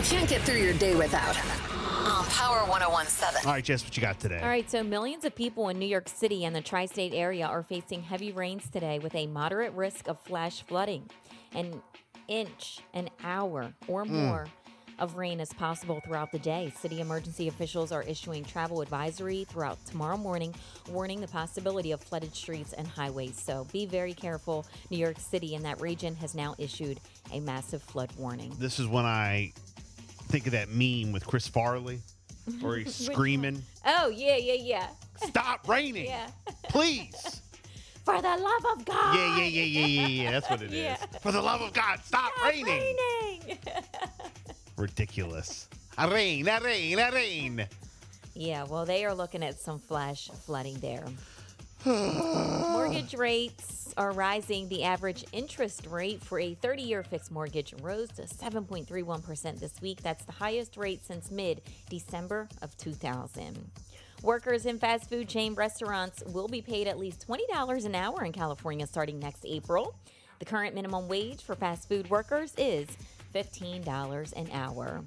You can't get through your day without. On Power 1017. All right, Jess, what you got today? All right, so millions of people in New York City and the tri state area are facing heavy rains today with a moderate risk of flash flooding. An inch an hour or hmm. more of rain is possible throughout the day. City emergency officials are issuing travel advisory throughout tomorrow morning, warning the possibility of flooded streets and highways. So be very careful. New York City and that region has now issued a massive flood warning. This is when I think of that meme with Chris Farley, where he's screaming, Oh, yeah, yeah, yeah. "Stop raining, Yeah. please!" For the love of God. Yeah, yeah, yeah, yeah, yeah, yeah. That's what it is. Yeah. For the love of God, stop, Stop raining. raining. Ridiculous. A rain, a rain, a rain. Yeah, well, they are looking at some flash flooding there. mortgage rates are rising. The average interest rate for a 30 year fixed mortgage rose to 7.31% this week. That's the highest rate since mid December of 2000. Workers in fast food chain restaurants will be paid at least $20 an hour in California starting next April. The current minimum wage for fast food workers is $15 an hour.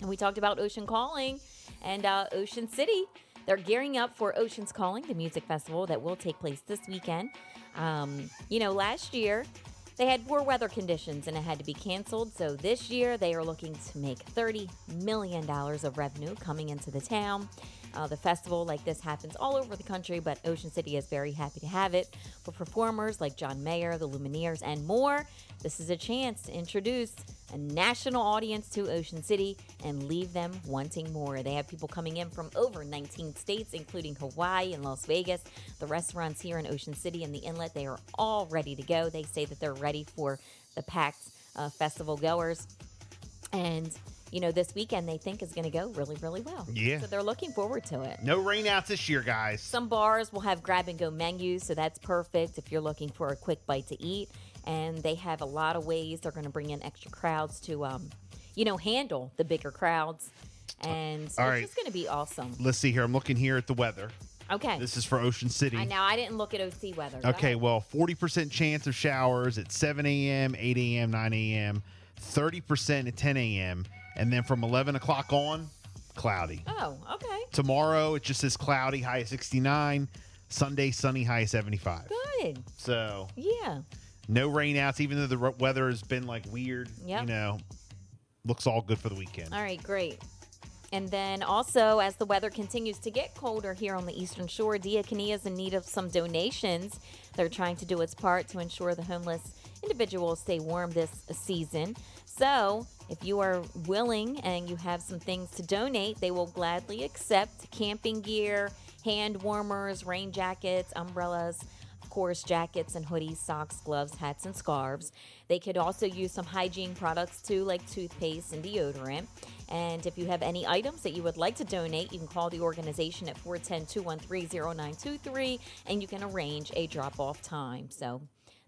And we talked about Ocean Calling and uh, Ocean City. They're gearing up for Oceans Calling, the music festival that will take place this weekend. Um, you know, last year they had poor weather conditions and it had to be canceled. So this year they are looking to make $30 million of revenue coming into the town. Uh, the festival like this happens all over the country, but Ocean City is very happy to have it. For performers like John Mayer, the Lumineers, and more, this is a chance to introduce a national audience to Ocean City and leave them wanting more. They have people coming in from over 19 states, including Hawaii and Las Vegas. The restaurants here in Ocean City and the inlet, they are all ready to go. They say that they're ready for the packed uh, festival goers. And, you know, this weekend they think is going to go really, really well. Yeah. So they're looking forward to it. No rain outs this year, guys. Some bars will have grab and go menus, so that's perfect if you're looking for a quick bite to eat. And they have a lot of ways they're going to bring in extra crowds to, um, you know, handle the bigger crowds. And it's All right. just going to be awesome. Let's see here. I'm looking here at the weather. Okay. This is for Ocean City. I know I didn't look at OC weather. Go Okay, ahead. well, 40% chance of showers at 7 a.m., 8 a.m., 9 a.m., 30% at 10 a.m., and then from 11 o'clock on, cloudy. Oh, okay. Tomorrow, it just says cloudy, high of 69. Sunday, sunny, high of 75. Good. So, Yeah. No rain outs, even though the weather has been like weird. Yep. You know, looks all good for the weekend. All right, great. And then also, as the weather continues to get colder here on the Eastern Shore, Diakonia is in need of some donations. They're trying to do its part to ensure the homeless individuals stay warm this season. So, if you are willing and you have some things to donate, they will gladly accept camping gear, hand warmers, rain jackets, umbrellas, of course, jackets and hoodies, socks, gloves, hats, and scarves. They could also use some hygiene products too, like toothpaste and deodorant. And if you have any items that you would like to donate, you can call the organization at 410 213 0923 and you can arrange a drop off time. So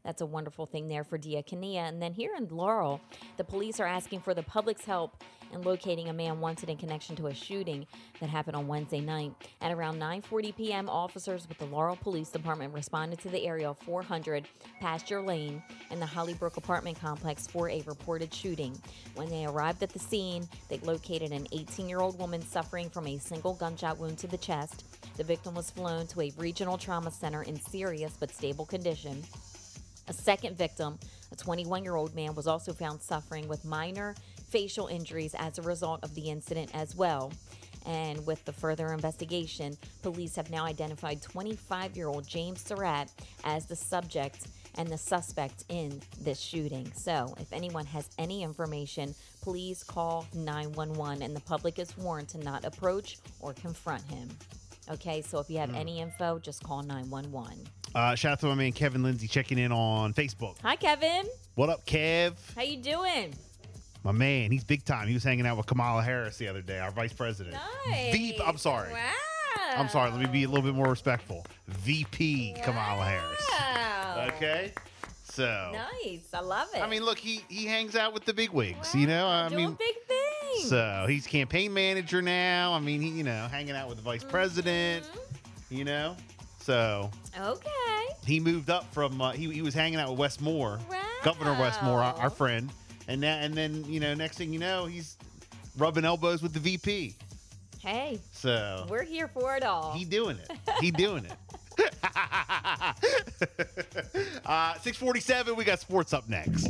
that's a wonderful thing there for Diakonia. And then here in Laurel, the police are asking for the public's help in locating a man wanted in connection to a shooting that happened on Wednesday night. At around 9:40 p.m., officers with the Laurel Police Department responded to the area of 400 Pasture Lane in the Hollybrook apartment complex for a reported shooting. When they arrived at the scene, they located an 18-year-old woman suffering from a single gunshot wound to the chest. The victim was flown to a regional trauma center in serious but stable condition. A second victim, a 21 year old man, was also found suffering with minor facial injuries as a result of the incident as well. And with the further investigation, police have now identified 25 year old James Surratt as the subject and the suspect in this shooting. So, if anyone has any information, please call 911 and the public is warned to not approach or confront him. Okay, so if you have hmm. any info, just call 911. Uh, shout out to my man Kevin Lindsay checking in on Facebook. Hi, Kevin. What up, Kev? How you doing? My man, he's big time. He was hanging out with Kamala Harris the other day, our vice president. Nice. i'm sorry. Wow. I'm sorry. Let me be a little bit more respectful. VP Kamala Harris. Wow. Okay. So, Nice. I love it. I mean, look, he he hangs out with the big wigs. You know, I Doing mean, big things. so he's campaign manager now. I mean, he you know hanging out with the vice president. Mm-hmm. You know, so okay. He moved up from uh, he he was hanging out with Wes Moore, Governor Wes Moore, our, our friend, and now and then you know next thing you know he's rubbing elbows with the VP. Hey, So we're here for it all. he doing it. He doing it. uh, 647, we got sports up next.